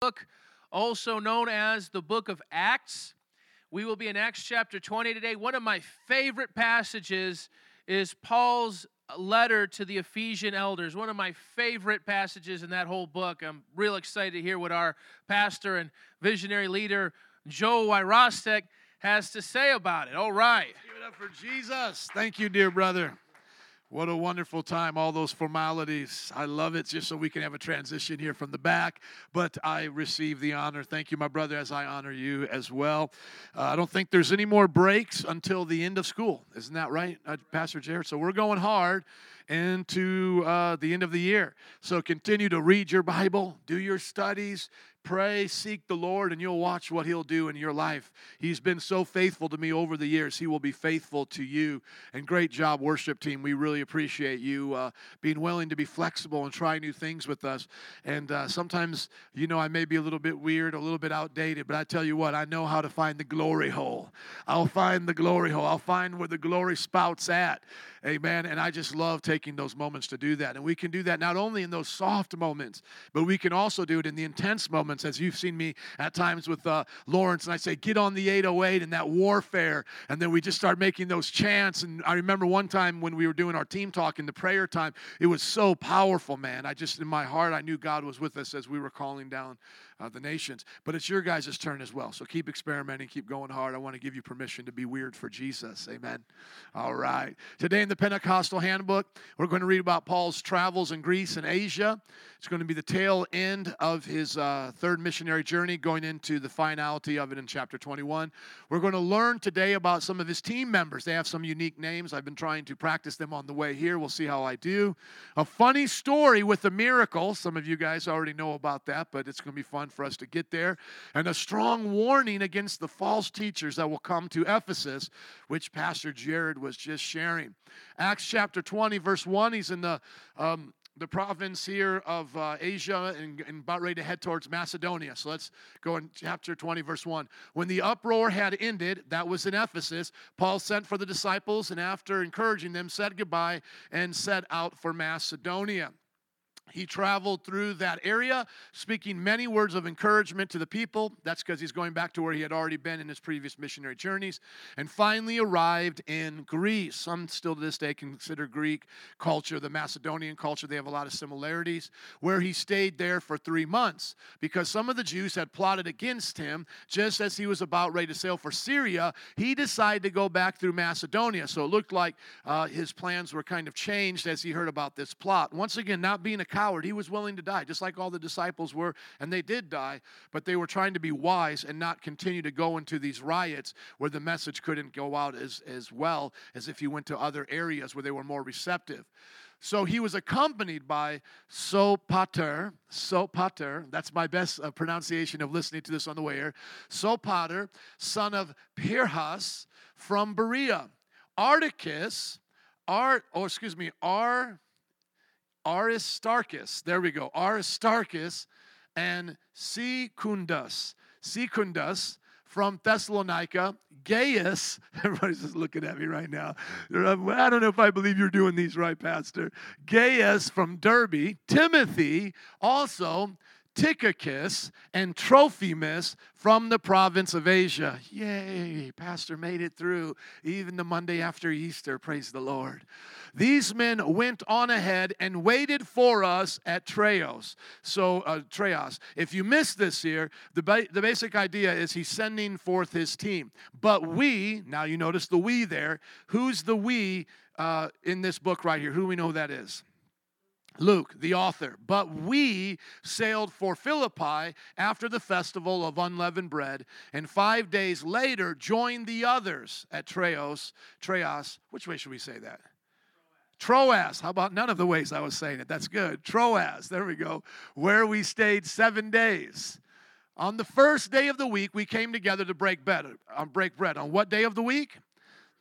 book, also known as the book of Acts. We will be in Acts chapter 20 today. One of my favorite passages is Paul's letter to the Ephesian elders. One of my favorite passages in that whole book. I'm real excited to hear what our pastor and visionary leader, Joe Wyrostek, has to say about it. All right. Give it up for Jesus. Thank you, dear brother. What a wonderful time, all those formalities. I love it just so we can have a transition here from the back. But I receive the honor. Thank you, my brother, as I honor you as well. Uh, I don't think there's any more breaks until the end of school. Isn't that right, uh, Pastor Jared? So we're going hard into uh, the end of the year. So continue to read your Bible, do your studies, Pray, seek the Lord, and you'll watch what He'll do in your life. He's been so faithful to me over the years. He will be faithful to you. And great job, worship team. We really appreciate you uh, being willing to be flexible and try new things with us. And uh, sometimes, you know, I may be a little bit weird, a little bit outdated, but I tell you what, I know how to find the glory hole. I'll find the glory hole. I'll find where the glory spouts at. Amen. And I just love taking those moments to do that. And we can do that not only in those soft moments, but we can also do it in the intense moments as you've seen me at times with uh, Lawrence, and I say, get on the 808 and that warfare. And then we just start making those chants. And I remember one time when we were doing our team talk in the prayer time, it was so powerful, man. I just, in my heart, I knew God was with us as we were calling down uh, the nations. But it's your guys' turn as well. So keep experimenting, keep going hard. I want to give you permission to be weird for Jesus. Amen. All right. Today in the Pentecostal Handbook, we're going to read about Paul's travels in Greece and Asia. It's going to be the tail end of his uh, third missionary journey, going into the finality of it in chapter 21. We're going to learn today about some of his team members. They have some unique names. I've been trying to practice them on the way here. We'll see how I do. A funny story with a miracle. Some of you guys already know about that, but it's going to be fun for us to get there. And a strong warning against the false teachers that will come to Ephesus, which Pastor Jared was just sharing. Acts chapter 20, verse 1, he's in the um, the province here of uh, Asia and, and, about ready to head towards Macedonia. So let's go in chapter 20, verse 1. When the uproar had ended, that was in Ephesus, Paul sent for the disciples and after encouraging them, said goodbye and set out for Macedonia. He traveled through that area, speaking many words of encouragement to the people. That's because he's going back to where he had already been in his previous missionary journeys. And finally arrived in Greece. Some still to this day consider Greek culture, the Macedonian culture, they have a lot of similarities, where he stayed there for three months because some of the Jews had plotted against him just as he was about ready to sail for Syria. He decided to go back through Macedonia. So it looked like uh, his plans were kind of changed as he heard about this plot. Once again, not being a coward. He was willing to die, just like all the disciples were, and they did die, but they were trying to be wise and not continue to go into these riots where the message couldn't go out as, as well as if you went to other areas where they were more receptive. So he was accompanied by Sopater, Sopater, that's my best uh, pronunciation of listening to this on the way here, Sopater, son of Pyrrhus from Berea. Articus, Art, or oh, excuse me, Ar, Aristarchus, there we go, Aristarchus and Secundus. Secundus from Thessalonica, Gaius, everybody's just looking at me right now. I don't know if I believe you're doing these right, Pastor. Gaius from Derbe, Timothy, also Tychicus and Trophimus from the province of Asia. Yay, Pastor made it through even the Monday after Easter. Praise the Lord. These men went on ahead and waited for us at Treos. So, uh, Treos. If you missed this here, the, ba- the basic idea is he's sending forth his team. But we, now you notice the we there, who's the we uh, in this book right here? Who we know that is? Luke, the author. But we sailed for Philippi after the festival of unleavened bread, and five days later joined the others at Treos. Treos, which way should we say that? Troas. How about none of the ways I was saying it? That's good. Troas. There we go. Where we stayed seven days. On the first day of the week, we came together to break bread. On uh, break bread. On what day of the week?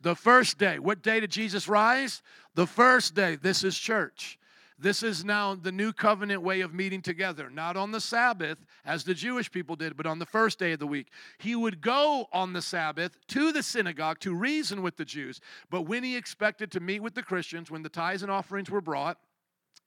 The first day. What day did Jesus rise? The first day. This is church. This is now the new covenant way of meeting together, not on the Sabbath as the Jewish people did, but on the first day of the week. He would go on the Sabbath to the synagogue to reason with the Jews, but when he expected to meet with the Christians, when the tithes and offerings were brought,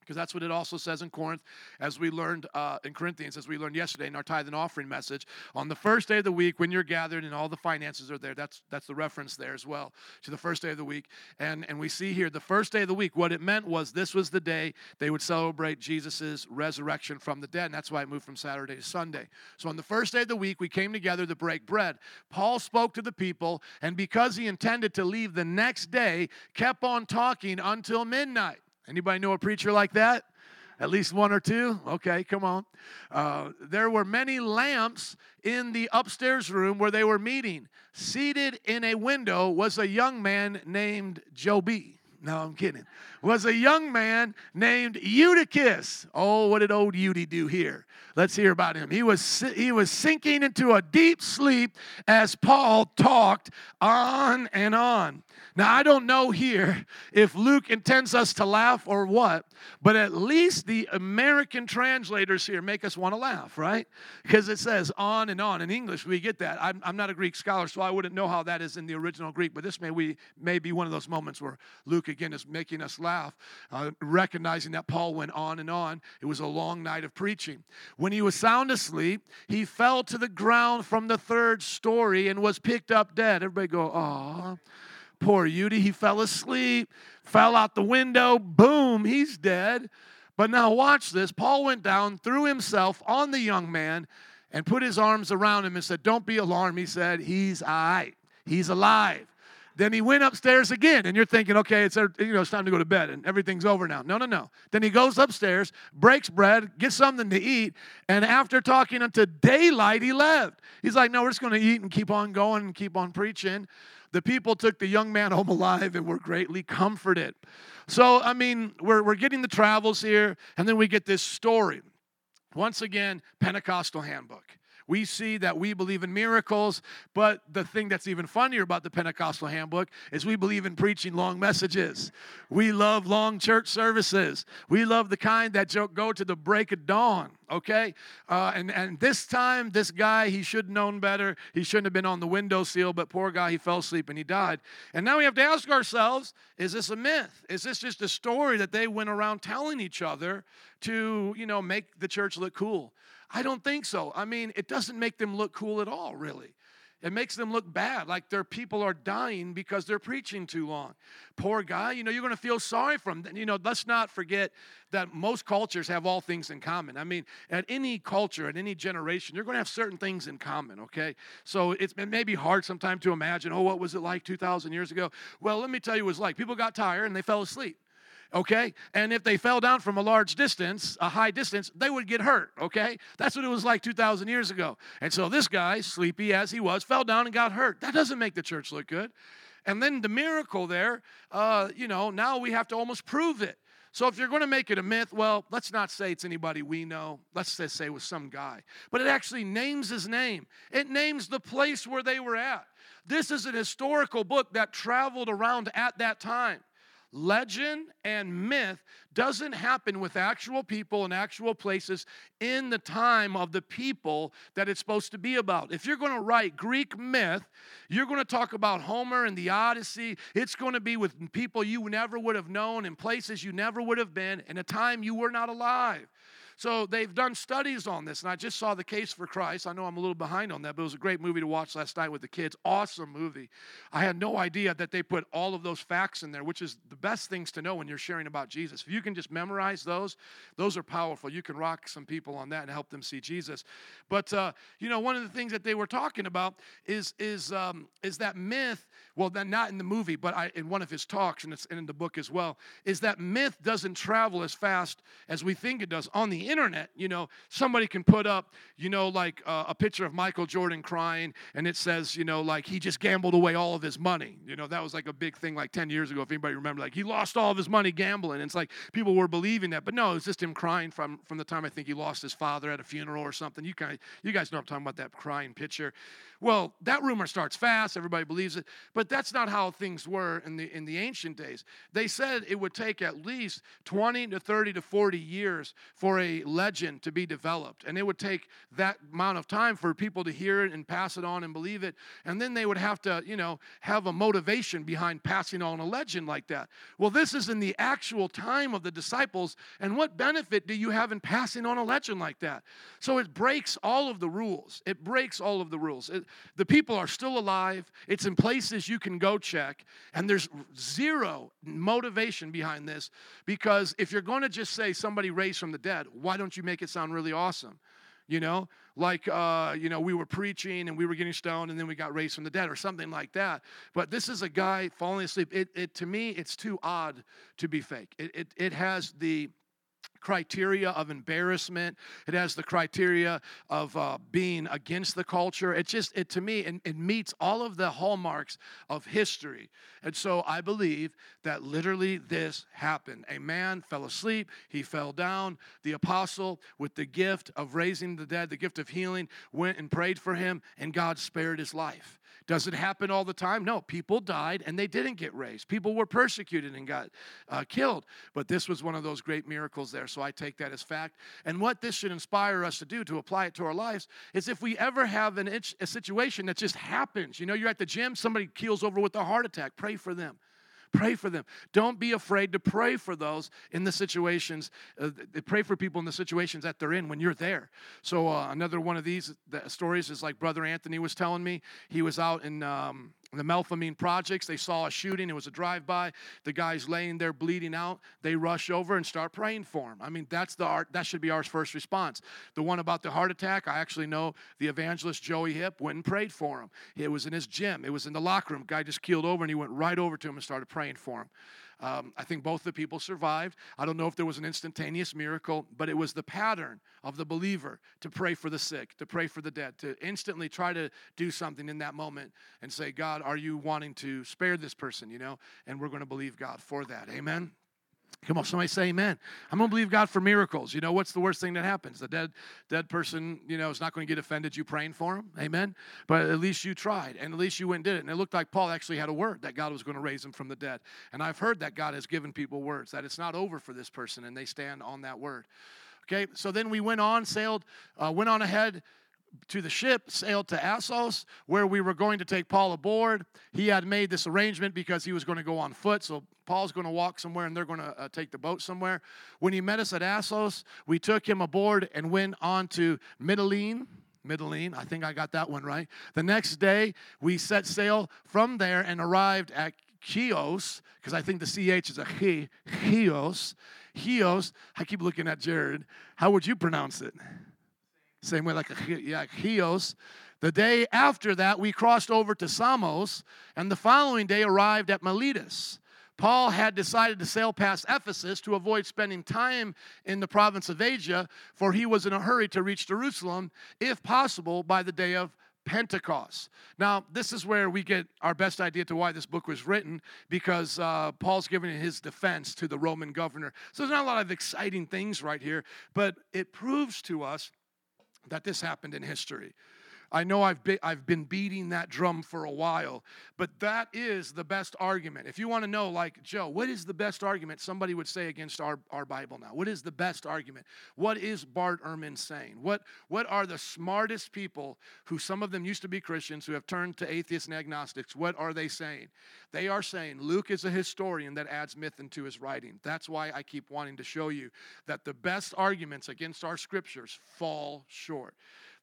because that's what it also says in Corinth, as we learned uh, in Corinthians, as we learned yesterday in our tithe and offering message. On the first day of the week, when you're gathered and all the finances are there, that's that's the reference there as well to the first day of the week. And and we see here the first day of the week, what it meant was this was the day they would celebrate Jesus' resurrection from the dead, and that's why it moved from Saturday to Sunday. So on the first day of the week, we came together to break bread. Paul spoke to the people, and because he intended to leave the next day, kept on talking until midnight. Anybody know a preacher like that? At least one or two? Okay, come on. Uh, there were many lamps in the upstairs room where they were meeting. Seated in a window was a young man named Joby. No, I'm kidding. Was a young man named Eutychus. Oh, what did old Euty do here? Let's hear about him. He was he was sinking into a deep sleep as Paul talked on and on. Now, I don't know here if Luke intends us to laugh or what, but at least the American translators here make us want to laugh, right? Because it says on and on. In English, we get that. I'm, I'm not a Greek scholar, so I wouldn't know how that is in the original Greek, but this may, we, may be one of those moments where Luke, again, is making us laugh, uh, recognizing that Paul went on and on. It was a long night of preaching. When he was sound asleep, he fell to the ground from the third story and was picked up dead. Everybody go, "Aw." Poor Eudy, he fell asleep, fell out the window, boom, he's dead. But now watch this. Paul went down, threw himself on the young man, and put his arms around him and said, Don't be alarmed. He said, He's all right. He's alive. Then he went upstairs again, and you're thinking, okay, it's you know it's time to go to bed, and everything's over now. No, no, no. Then he goes upstairs, breaks bread, gets something to eat, and after talking until daylight, he left. He's like, no, we're just going to eat and keep on going and keep on preaching. The people took the young man home alive and were greatly comforted. So, I mean, we're, we're getting the travels here, and then we get this story. Once again, Pentecostal handbook. We see that we believe in miracles, but the thing that's even funnier about the Pentecostal handbook is we believe in preaching long messages. We love long church services. We love the kind that go to the break of dawn, okay? Uh, and, and this time, this guy, he should have known better. He shouldn't have been on the windowsill, but poor guy, he fell asleep and he died. And now we have to ask ourselves is this a myth? Is this just a story that they went around telling each other to, you know, make the church look cool? I don't think so. I mean, it doesn't make them look cool at all, really. It makes them look bad, like their people are dying because they're preaching too long. Poor guy, you know, you're going to feel sorry for him. You know, let's not forget that most cultures have all things in common. I mean, at any culture, at any generation, you're going to have certain things in common, okay? So it's, it may be hard sometimes to imagine, oh, what was it like 2,000 years ago? Well, let me tell you what it was like. People got tired and they fell asleep okay? And if they fell down from a large distance, a high distance, they would get hurt, okay? That's what it was like 2,000 years ago. And so this guy, sleepy as he was, fell down and got hurt. That doesn't make the church look good. And then the miracle there, uh, you know, now we have to almost prove it. So if you're going to make it a myth, well, let's not say it's anybody we know. Let's just say it was some guy. But it actually names his name. It names the place where they were at. This is an historical book that traveled around at that time legend and myth doesn't happen with actual people and actual places in the time of the people that it's supposed to be about. If you're going to write Greek myth, you're going to talk about Homer and the Odyssey. It's going to be with people you never would have known in places you never would have been in a time you were not alive. So they've done studies on this, and I just saw The Case for Christ. I know I'm a little behind on that, but it was a great movie to watch last night with the kids. Awesome movie. I had no idea that they put all of those facts in there, which is the best things to know when you're sharing about Jesus. If you can just memorize those, those are powerful. You can rock some people on that and help them see Jesus. But uh, you know, one of the things that they were talking about is is um, is that myth. Well, then not in the movie, but I, in one of his talks, and it's in the book as well. Is that myth doesn't travel as fast as we think it does on the internet, you know, somebody can put up, you know, like uh, a picture of Michael Jordan crying, and it says, you know, like he just gambled away all of his money. You know, that was like a big thing like 10 years ago, if anybody remember. Like he lost all of his money gambling. And it's like people were believing that, but no, it's just him crying from from the time I think he lost his father at a funeral or something. You guys, you guys know I'm talking about that crying picture. Well, that rumor starts fast, everybody believes it, but that's not how things were in the in the ancient days. They said it would take at least 20 to 30 to 40 years for a a legend to be developed. And it would take that amount of time for people to hear it and pass it on and believe it. And then they would have to, you know, have a motivation behind passing on a legend like that. Well, this is in the actual time of the disciples. And what benefit do you have in passing on a legend like that? So it breaks all of the rules. It breaks all of the rules. It, the people are still alive, it's in places you can go check. And there's zero motivation behind this because if you're going to just say somebody raised from the dead, why don't you make it sound really awesome? You know, like, uh, you know, we were preaching and we were getting stoned and then we got raised from the dead or something like that. But this is a guy falling asleep. It, it to me, it's too odd to be fake. It, it, it has the criteria of embarrassment it has the criteria of uh, being against the culture it just it to me it, it meets all of the hallmarks of history and so i believe that literally this happened a man fell asleep he fell down the apostle with the gift of raising the dead the gift of healing went and prayed for him and god spared his life does it happen all the time? No. People died and they didn't get raised. People were persecuted and got uh, killed. But this was one of those great miracles there. So I take that as fact. And what this should inspire us to do to apply it to our lives is if we ever have an itch, a situation that just happens, you know, you're at the gym, somebody keels over with a heart attack, pray for them. Pray for them. Don't be afraid to pray for those in the situations. Uh, pray for people in the situations that they're in when you're there. So uh, another one of these stories is like Brother Anthony was telling me. He was out in um, the Melpomene projects, they saw a shooting. It was a drive by. The guy's laying there bleeding out. They rush over and start praying for him. I mean, that's the art. That should be our first response. The one about the heart attack, I actually know the evangelist Joey Hip went and prayed for him. It was in his gym. It was in the locker room. Guy just keeled over and he went right over to him and started praying for him. Um, I think both the people survived. I don't know if there was an instantaneous miracle, but it was the pattern of the believer to pray for the sick, to pray for the dead, to instantly try to do something in that moment and say, God, are you wanting to spare this person? You know, and we're going to believe God for that. Amen. Come on, somebody say amen. I'm gonna believe God for miracles. You know, what's the worst thing that happens? The dead, dead person, you know, is not gonna get offended you praying for him. Amen. But at least you tried, and at least you went and did it. And it looked like Paul actually had a word that God was gonna raise him from the dead. And I've heard that God has given people words, that it's not over for this person, and they stand on that word. Okay, so then we went on, sailed, uh, went on ahead to the ship, sailed to Assos, where we were going to take Paul aboard. He had made this arrangement because he was going to go on foot. So Paul's going to walk somewhere and they're going to uh, take the boat somewhere. When he met us at Assos, we took him aboard and went on to Mytilene. Mytilene, I think I got that one right. The next day, we set sail from there and arrived at Chios, because I think the CH is a he, Chios. Chios, I keep looking at Jared. How would you pronounce it? Same way like Chios. The day after that, we crossed over to Samos, and the following day arrived at Miletus. Paul had decided to sail past Ephesus to avoid spending time in the province of Asia, for he was in a hurry to reach Jerusalem, if possible, by the day of Pentecost. Now, this is where we get our best idea to why this book was written, because uh, Paul's giving his defense to the Roman governor. So there's not a lot of exciting things right here, but it proves to us that this happened in history. I know I've been, I've been beating that drum for a while, but that is the best argument. If you want to know, like, Joe, what is the best argument somebody would say against our, our Bible now? What is the best argument? What is Bart Ehrman saying? What, what are the smartest people who some of them used to be Christians who have turned to atheists and agnostics? What are they saying? They are saying Luke is a historian that adds myth into his writing. That's why I keep wanting to show you that the best arguments against our scriptures fall short.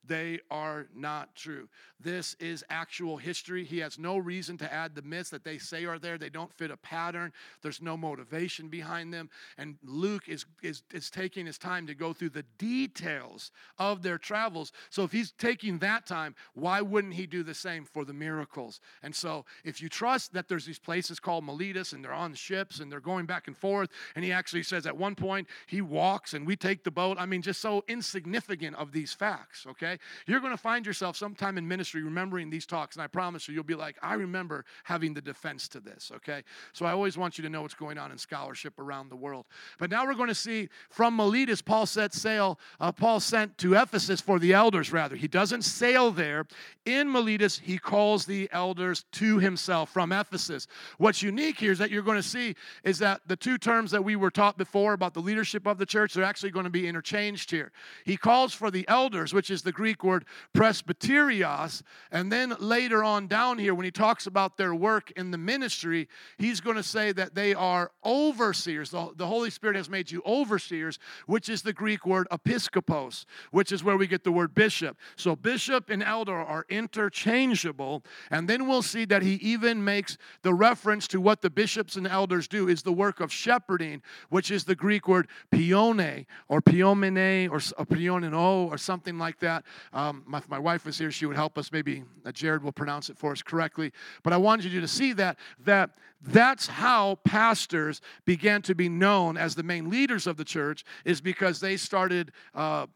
They are not true. This is actual history. He has no reason to add the myths that they say are there. They don't fit a pattern. There's no motivation behind them. And Luke is, is, is taking his time to go through the details of their travels. So if he's taking that time, why wouldn't he do the same for the miracles? And so if you trust that there's these places called Miletus and they're on ships and they're going back and forth, and he actually says at one point he walks and we take the boat. I mean, just so insignificant of these facts, okay? Okay? You're going to find yourself sometime in ministry remembering these talks, and I promise you, you'll be like, I remember having the defense to this, okay? So I always want you to know what's going on in scholarship around the world. But now we're going to see from Miletus, Paul set sail, uh, Paul sent to Ephesus for the elders, rather. He doesn't sail there. In Miletus, he calls the elders to himself from Ephesus. What's unique here is that you're going to see is that the two terms that we were taught before about the leadership of the church, they're actually going to be interchanged here. He calls for the elders, which is the Greek word presbyterios, and then later on down here, when he talks about their work in the ministry, he's going to say that they are overseers. The, Holy Spirit has made you overseers, which is the Greek word episkopos, which is where we get the word bishop. So bishop and elder are interchangeable, and then we'll see that he even makes the reference to what the bishops and elders do is the work of shepherding, which is the Greek word pione or piomene or pionino or something like that. Um, my, my wife was here; she would help us. Maybe uh, Jared will pronounce it for us correctly. But I wanted you to see that that that's how pastors began to be known as the main leaders of the church is because they started uh,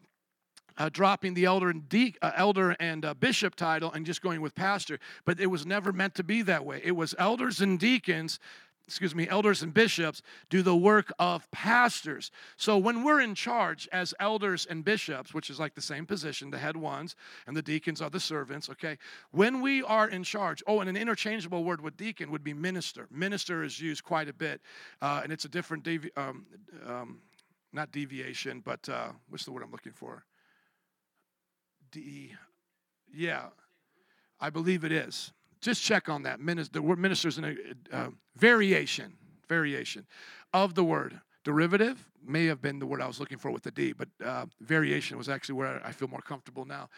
uh, dropping the elder and de- uh, elder and uh, bishop title and just going with pastor. But it was never meant to be that way. It was elders and deacons. Excuse me, elders and bishops do the work of pastors. So when we're in charge as elders and bishops, which is like the same position, the head ones and the deacons are the servants, okay? When we are in charge, oh, and an interchangeable word with deacon would be minister. Minister is used quite a bit, uh, and it's a different, devi- um, um, not deviation, but uh, what's the word I'm looking for? D. Yeah, I believe it is. Just check on that. the word ministers in a uh, variation, variation of the word. Derivative may have been the word I was looking for with the D, but uh, variation was actually where I feel more comfortable now.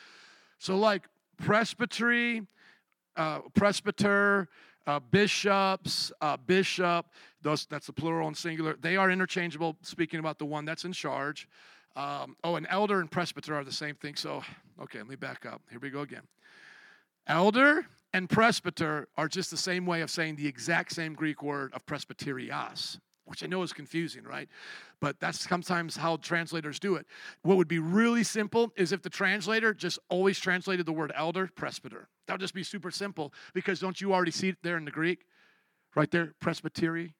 So, like presbytery, uh, presbyter, uh, bishops, uh, bishop, those, that's the plural and singular. They are interchangeable, speaking about the one that's in charge. Um, oh, an elder and presbyter are the same thing. So, okay, let me back up. Here we go again. Elder and presbyter are just the same way of saying the exact same Greek word of presbyterios, which I know is confusing, right? But that's sometimes how translators do it. What would be really simple is if the translator just always translated the word elder, presbyter. That would just be super simple because don't you already see it there in the Greek? Right there, presbytery,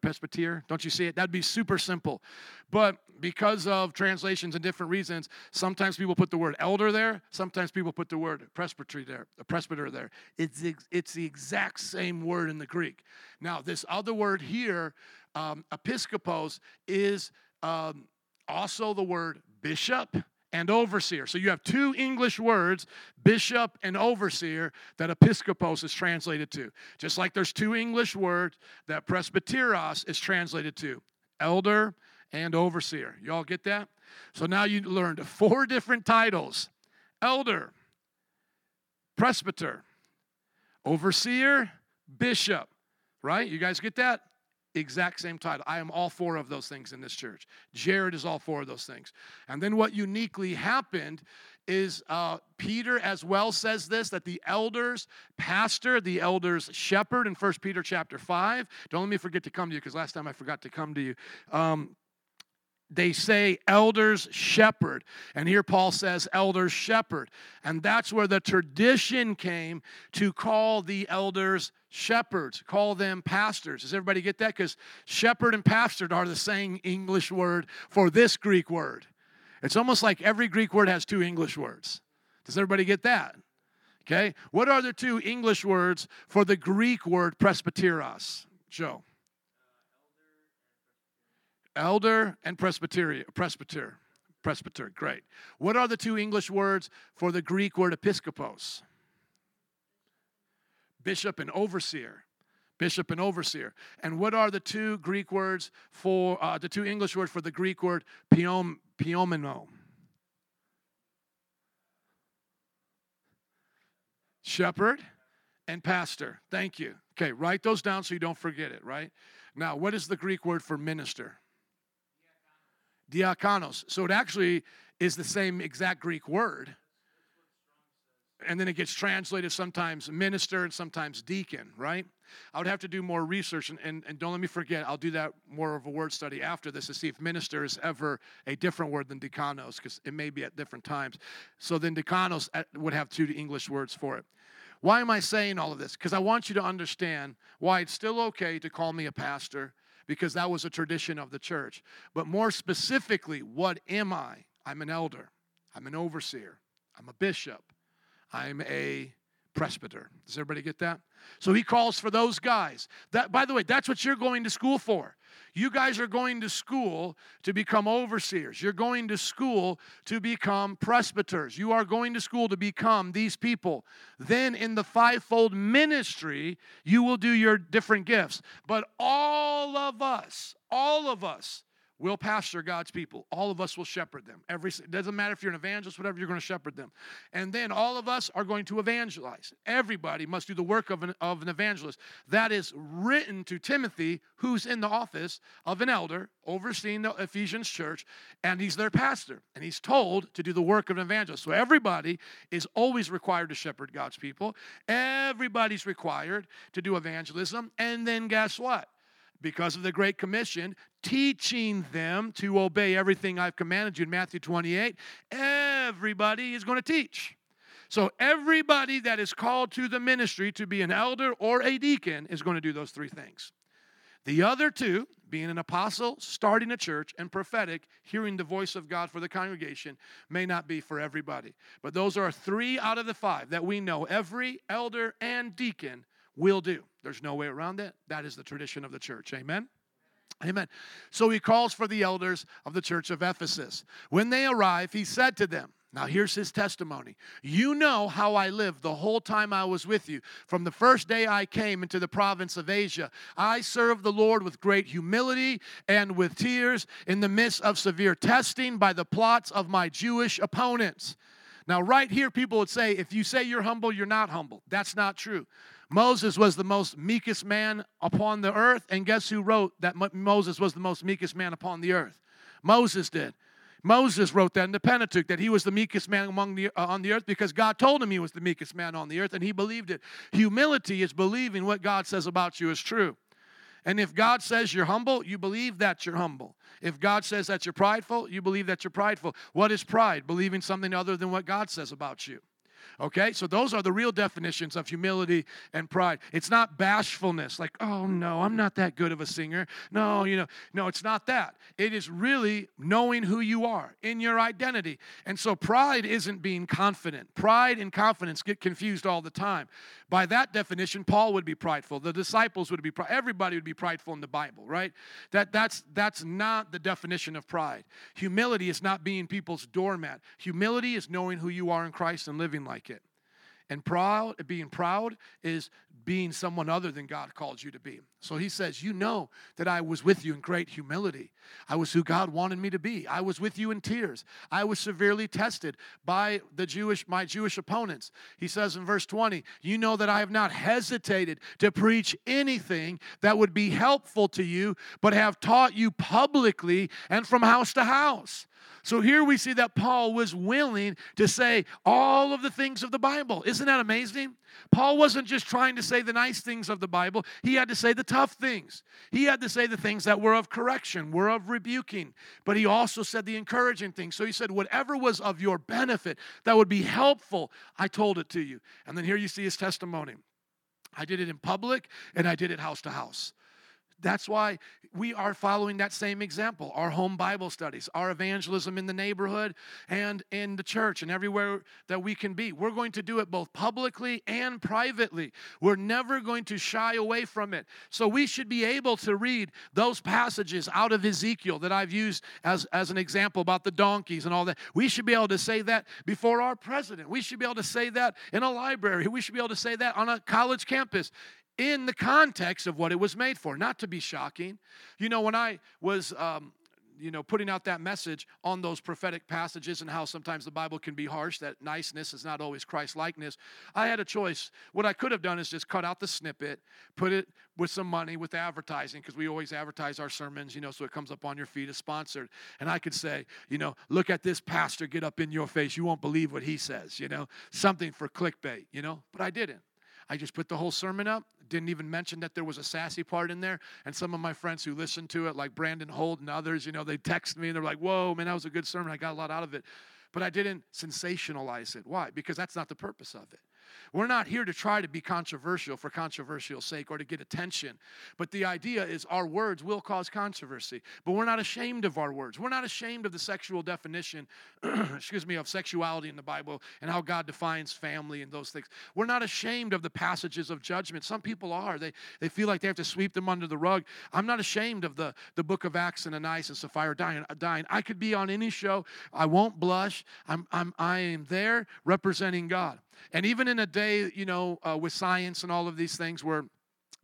presbyter. Don't you see it? That'd be super simple. But because of translations and different reasons, sometimes people put the word elder there, sometimes people put the word presbytery there, a presbyter there. It's, it's the exact same word in the Greek. Now, this other word here, um, episkopos, is um, also the word bishop and overseer. So you have two English words, bishop and overseer, that episkopos is translated to. Just like there's two English words that presbyteros is translated to elder and overseer. Y'all get that? So now you learned four different titles elder, presbyter, overseer, bishop. Right? You guys get that? Exact same title. I am all four of those things in this church. Jared is all four of those things. And then what uniquely happened is uh, Peter as well says this that the elders pastor, the elders shepherd in First Peter chapter 5. Don't let me forget to come to you because last time I forgot to come to you. Um, they say elders shepherd. And here Paul says elders shepherd. And that's where the tradition came to call the elders shepherds, call them pastors. Does everybody get that? Because shepherd and pastor are the same English word for this Greek word. It's almost like every Greek word has two English words. Does everybody get that? Okay. What are the two English words for the Greek word presbyteros? Joe elder and presbytery, presbyter. Presbyter, great. What are the two English words for the Greek word episkopos? Bishop and overseer. Bishop and overseer. And what are the two Greek words for uh, the two English words for the Greek word piom, piomeno? Shepherd and pastor. Thank you. Okay, write those down so you don't forget it, right? Now, what is the Greek word for minister? Diakonos. So it actually is the same exact Greek word. and then it gets translated sometimes minister and sometimes deacon, right? I would have to do more research, and, and, and don't let me forget, I'll do that more of a word study after this to see if minister is ever a different word than decanos, because it may be at different times. So then decanos uh, would have two English words for it. Why am I saying all of this? Because I want you to understand why it's still okay to call me a pastor, because that was a tradition of the church. But more specifically, what am I? I'm an elder, I'm an overseer, I'm a bishop, I'm a presbyter. Does everybody get that? So he calls for those guys. That by the way, that's what you're going to school for. You guys are going to school to become overseers. You're going to school to become presbyters. You are going to school to become these people. Then in the fivefold ministry, you will do your different gifts. But all of us, all of us will pastor God's people. All of us will shepherd them. Every doesn't matter if you're an evangelist, whatever, you're going to shepherd them. And then all of us are going to evangelize. Everybody must do the work of an, of an evangelist. That is written to Timothy, who's in the office of an elder overseeing the Ephesians church, and he's their pastor. And he's told to do the work of an evangelist. So everybody is always required to shepherd God's people. Everybody's required to do evangelism. And then guess what? Because of the Great Commission, teaching them to obey everything I've commanded you in Matthew 28. Everybody is going to teach. So, everybody that is called to the ministry to be an elder or a deacon is going to do those three things. The other two, being an apostle, starting a church, and prophetic, hearing the voice of God for the congregation, may not be for everybody. But those are three out of the five that we know every elder and deacon will do. There's no way around it. That is the tradition of the church. Amen. Amen. So he calls for the elders of the church of Ephesus. When they arrive, he said to them, now, here's his testimony. You know how I lived the whole time I was with you. From the first day I came into the province of Asia, I served the Lord with great humility and with tears in the midst of severe testing by the plots of my Jewish opponents. Now, right here, people would say, if you say you're humble, you're not humble. That's not true. Moses was the most meekest man upon the earth, and guess who wrote that Moses was the most meekest man upon the earth? Moses did. Moses wrote that in the Pentateuch that he was the meekest man among the, uh, on the earth because God told him he was the meekest man on the earth, and he believed it. Humility is believing what God says about you is true. And if God says you're humble, you believe that you're humble. If God says that you're prideful, you believe that you're prideful. What is pride? Believing something other than what God says about you. Okay, so those are the real definitions of humility and pride. It's not bashfulness, like, oh no, I'm not that good of a singer. No, you know, no, it's not that. It is really knowing who you are in your identity. And so pride isn't being confident. Pride and confidence get confused all the time. By that definition, Paul would be prideful. The disciples would be prideful. everybody would be prideful in the Bible, right? That that's that's not the definition of pride. Humility is not being people's doormat. Humility is knowing who you are in Christ and living like it. And proud, being proud is being someone other than God called you to be. So he says, You know that I was with you in great humility. I was who God wanted me to be. I was with you in tears. I was severely tested by the Jewish, my Jewish opponents. He says in verse 20, You know that I have not hesitated to preach anything that would be helpful to you, but have taught you publicly and from house to house. So here we see that Paul was willing to say all of the things of the Bible. Isn't that amazing? Paul wasn't just trying to say the nice things of the Bible, he had to say the tough things. He had to say the things that were of correction, were of rebuking, but he also said the encouraging things. So he said, Whatever was of your benefit that would be helpful, I told it to you. And then here you see his testimony. I did it in public and I did it house to house. That's why we are following that same example our home Bible studies, our evangelism in the neighborhood and in the church and everywhere that we can be. We're going to do it both publicly and privately. We're never going to shy away from it. So we should be able to read those passages out of Ezekiel that I've used as, as an example about the donkeys and all that. We should be able to say that before our president. We should be able to say that in a library. We should be able to say that on a college campus in the context of what it was made for, not to be shocking. You know, when I was um, you know, putting out that message on those prophetic passages and how sometimes the Bible can be harsh, that niceness is not always Christ likeness, I had a choice. What I could have done is just cut out the snippet, put it with some money with advertising, because we always advertise our sermons, you know, so it comes up on your feed as sponsored. And I could say, you know, look at this pastor get up in your face. You won't believe what he says, you know, something for clickbait, you know, but I didn't. I just put the whole sermon up. Didn't even mention that there was a sassy part in there. And some of my friends who listened to it, like Brandon Holt and others, you know, they text me and they're like, whoa, man, that was a good sermon. I got a lot out of it. But I didn't sensationalize it. Why? Because that's not the purpose of it. We're not here to try to be controversial for controversial sake or to get attention. But the idea is our words will cause controversy. But we're not ashamed of our words. We're not ashamed of the sexual definition, excuse me, of sexuality in the Bible and how God defines family and those things. We're not ashamed of the passages of judgment. Some people are. They, they feel like they have to sweep them under the rug. I'm not ashamed of the, the book of Acts and Ananias and Sapphira dying, dying. I could be on any show. I won't blush. I'm, I'm, I am there representing God. And even in a day, you know, uh, with science and all of these things where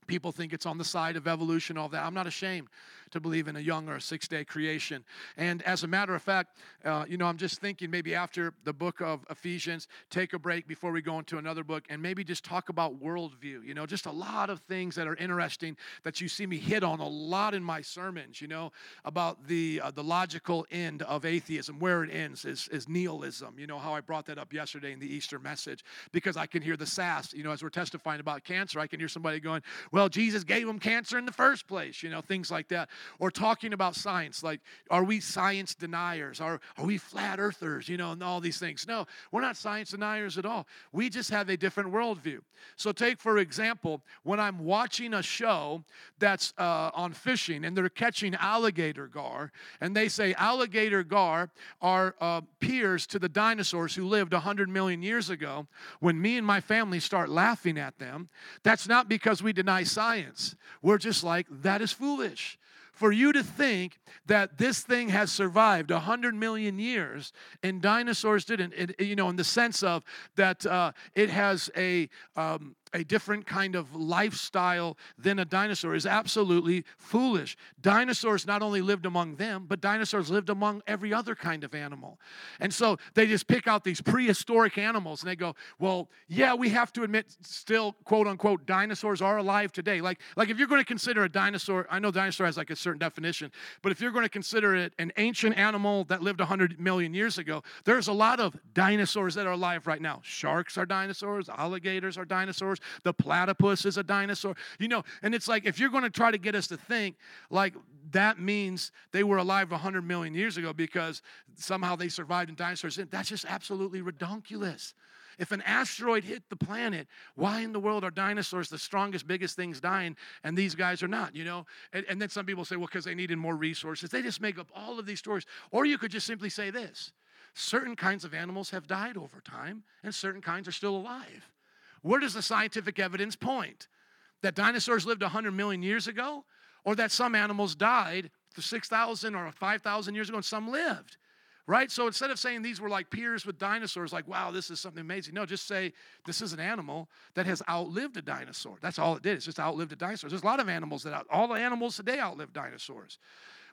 people think it's on the side of evolution, all that, I'm not ashamed to believe in a young or a six day creation. And as a matter of fact, uh, you know, I'm just thinking maybe after the book of Ephesians, take a break before we go into another book and maybe just talk about worldview. You know, just a lot of things that are interesting that you see me hit on a lot in my sermons, you know, about the, uh, the logical end of atheism, where it ends is, is nihilism. You know, how I brought that up yesterday in the Easter message because I can hear the sass, you know, as we're testifying about cancer, I can hear somebody going, well, Jesus gave him cancer in the first place, you know, things like that or talking about science like are we science deniers? Are, are we flat earthers you know and all these things? No we're not science deniers at all. We just have a different worldview. So take for example when i'm watching a show that's uh, on fishing and they're catching alligator gar and they say alligator gar are uh, peers to the dinosaurs who lived 100 million years ago when me and my family start laughing at them that's not because we deny science. We're just like that is foolish for you to think that this thing has survived 100 million years and dinosaurs didn't, it, you know, in the sense of that uh, it has a, um, a different kind of lifestyle than a dinosaur is absolutely foolish. Dinosaurs not only lived among them, but dinosaurs lived among every other kind of animal. And so they just pick out these prehistoric animals and they go, well, yeah, we have to admit, still, quote unquote, dinosaurs are alive today. Like, like if you're going to consider a dinosaur, I know dinosaur has like a certain definition, but if you're going to consider it an ancient animal that lived 100 million years ago, there's a lot of dinosaurs that are alive right now. Sharks are dinosaurs, alligators are dinosaurs. The platypus is a dinosaur. You know, and it's like if you're going to try to get us to think like that means they were alive 100 million years ago because somehow they survived in dinosaurs, that's just absolutely redonkulous. If an asteroid hit the planet, why in the world are dinosaurs the strongest, biggest things dying and these guys are not, you know? And, and then some people say, well, because they needed more resources. They just make up all of these stories. Or you could just simply say this certain kinds of animals have died over time and certain kinds are still alive. Where does the scientific evidence point? That dinosaurs lived 100 million years ago? Or that some animals died 6,000 or 5,000 years ago and some lived? Right? So instead of saying these were like peers with dinosaurs, like, wow, this is something amazing, no, just say this is an animal that has outlived a dinosaur. That's all it did. It's just outlived a dinosaur. There's a lot of animals that, out, all the animals today outlive dinosaurs.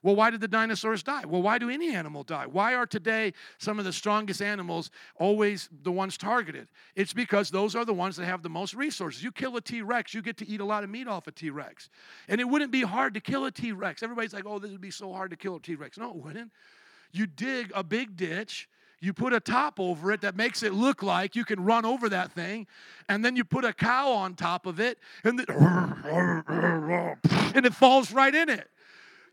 Well, why did the dinosaurs die? Well, why do any animal die? Why are today some of the strongest animals always the ones targeted? It's because those are the ones that have the most resources. You kill a T Rex, you get to eat a lot of meat off a T Rex. And it wouldn't be hard to kill a T Rex. Everybody's like, oh, this would be so hard to kill a T Rex. No, it wouldn't. You dig a big ditch, you put a top over it that makes it look like you can run over that thing, and then you put a cow on top of it, and, the, and it falls right in it.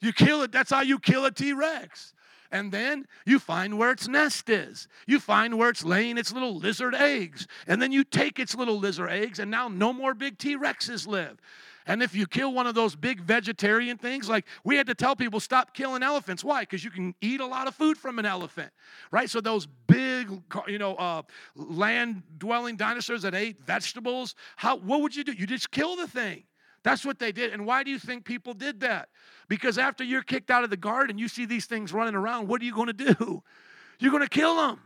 You kill it, that's how you kill a T Rex. And then you find where its nest is. You find where it's laying its little lizard eggs. And then you take its little lizard eggs, and now no more big T Rexes live. And if you kill one of those big vegetarian things, like we had to tell people stop killing elephants. Why? Because you can eat a lot of food from an elephant, right? So those big, you know, uh, land-dwelling dinosaurs that ate vegetables, how? What would you do? You just kill the thing. That's what they did. And why do you think people did that? Because after you're kicked out of the garden, you see these things running around. What are you going to do? You're going to kill them.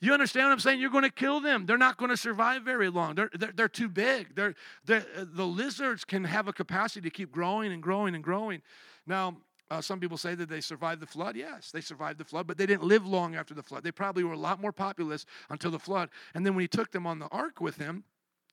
You understand what I'm saying? You're going to kill them. They're not going to survive very long. They're, they're, they're too big. They're, they're, the lizards can have a capacity to keep growing and growing and growing. Now, Uh, some people say that they survived the flood. Yes, they survived the flood, but they didn't live long after the flood. They probably were a lot more populous until the flood. And then when he took them on the ark with him,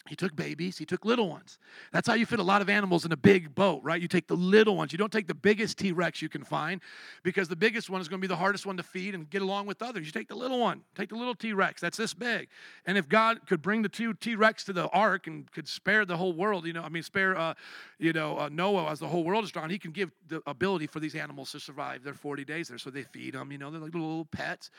he took babies, he took little ones. That's how you fit a lot of animals in a big boat, right? You take the little ones. You don't take the biggest T Rex you can find because the biggest one is going to be the hardest one to feed and get along with others. You take the little one, take the little T Rex, that's this big. And if God could bring the two T Rex to the ark and could spare the whole world, you know, I mean, spare, uh, you know, uh, Noah as the whole world is drawn, he can give the ability for these animals to survive their 40 days there. So they feed them, you know, they're like little pets.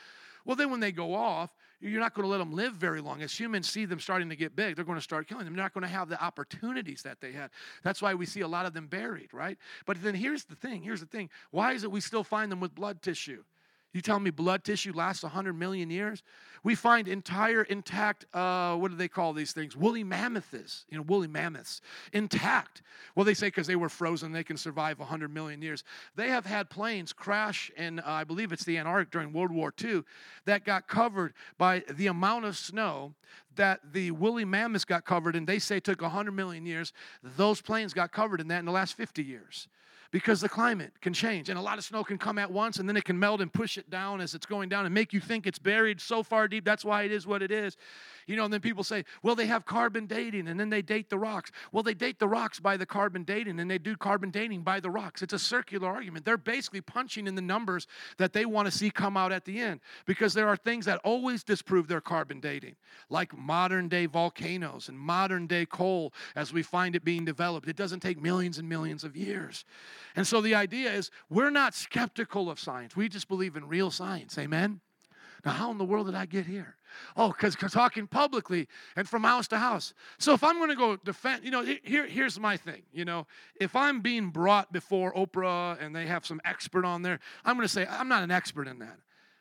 Well, then when they go off, you're not going to let them live very long. As humans see them starting to get big, they're going to start killing them. They're not going to have the opportunities that they had. That's why we see a lot of them buried, right? But then here's the thing here's the thing. Why is it we still find them with blood tissue? You tell me blood tissue lasts 100 million years? We find entire intact, uh, what do they call these things? Woolly mammoths, you know, woolly mammoths, intact. Well, they say because they were frozen, they can survive 100 million years. They have had planes crash in, uh, I believe it's the Antarctic during World War II, that got covered by the amount of snow that the woolly mammoths got covered in. They say took 100 million years. Those planes got covered in that in the last 50 years because the climate can change and a lot of snow can come at once and then it can melt and push it down as it's going down and make you think it's buried so far deep. That's why it is what it is. You know, and then people say, well, they have carbon dating and then they date the rocks. Well, they date the rocks by the carbon dating and they do carbon dating by the rocks. It's a circular argument. They're basically punching in the numbers that they want to see come out at the end because there are things that always disprove their carbon dating, like modern day volcanoes and modern day coal as we find it being developed. It doesn't take millions and millions of years. And so the idea is we're not skeptical of science, we just believe in real science. Amen? Now, how in the world did I get here? Oh, because talking publicly and from house to house. So if I'm going to go defend, you know, here, here's my thing. You know, if I'm being brought before Oprah and they have some expert on there, I'm going to say I'm not an expert in that,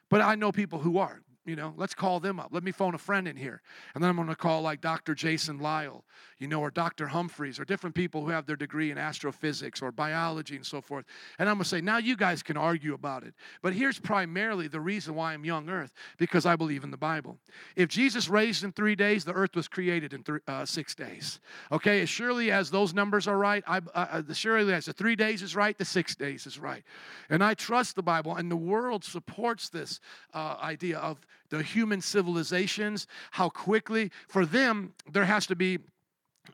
but I know people who are you know, let's call them up. Let me phone a friend in here. And then I'm going to call like Dr. Jason Lisle, you know, or Dr. Humphreys, or different people who have their degree in astrophysics or biology and so forth. And I'm going to say, now you guys can argue about it. But here's primarily the reason why I'm young earth, because I believe in the Bible. If Jesus raised in three days, the earth was created in three, uh, six days. Okay, as surely as those numbers are right, I, uh, surely as the three days is right, the six days is right. And I trust the Bible, and the world supports this uh, idea of the human civilizations, how quickly, for them, there has to be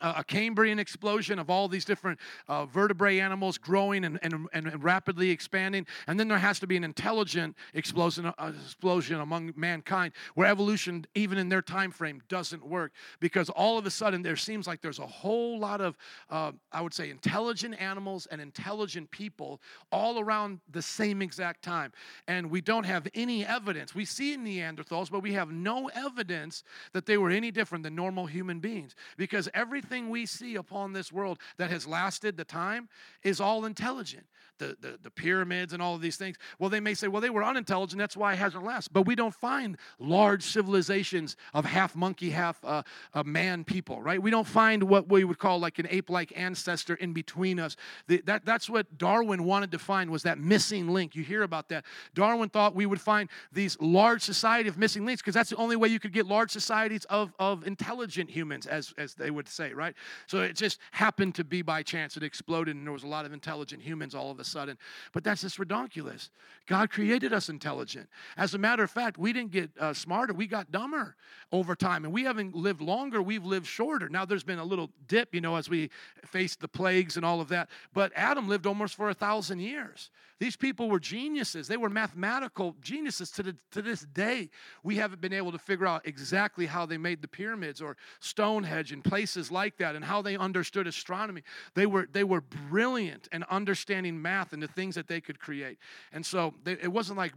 a Cambrian explosion of all these different uh, vertebrate animals growing and, and, and, rapidly expanding. And then there has to be an intelligent explosion, uh, explosion among mankind where evolution, even in their time frame, doesn't work because all of a sudden there seems like there's a whole lot of, uh, I would say, intelligent animals and intelligent people all around the same exact time. And we don't have any evidence. We see Neanderthals, but we have no evidence that they were any different than normal human beings because every everything we see upon this world that has lasted the time is all intelligent. The, the, the pyramids and all of these things. Well, they may say, well, they were unintelligent, that's why it hasn't lasted. But we don't find large civilizations of half monkey, half uh, uh, man people, right? We don't find what we would call like an ape like ancestor in between us. The, that, that's what Darwin wanted to find was that missing link. You hear about that. Darwin thought we would find these large society of missing links because that's the only way you could get large societies of, of intelligent humans, as, as they would say, right? So it just happened to be by chance. It exploded and there was a lot of intelligent humans all of a sudden. But that's just redonkulous. God created us intelligent. As a matter of fact, we didn't get uh, smarter, we got dumber over time. And we haven't lived longer, we've lived shorter. Now there's been a little dip, you know, as we faced the plagues and all of that. But Adam lived almost for a thousand years. These people were geniuses. They were mathematical geniuses. To, the, to this day, we haven't been able to figure out exactly how they made the pyramids or Stonehenge and places like that and how they understood astronomy. They were, they were brilliant in understanding math and the things that they could create. And so they, it wasn't like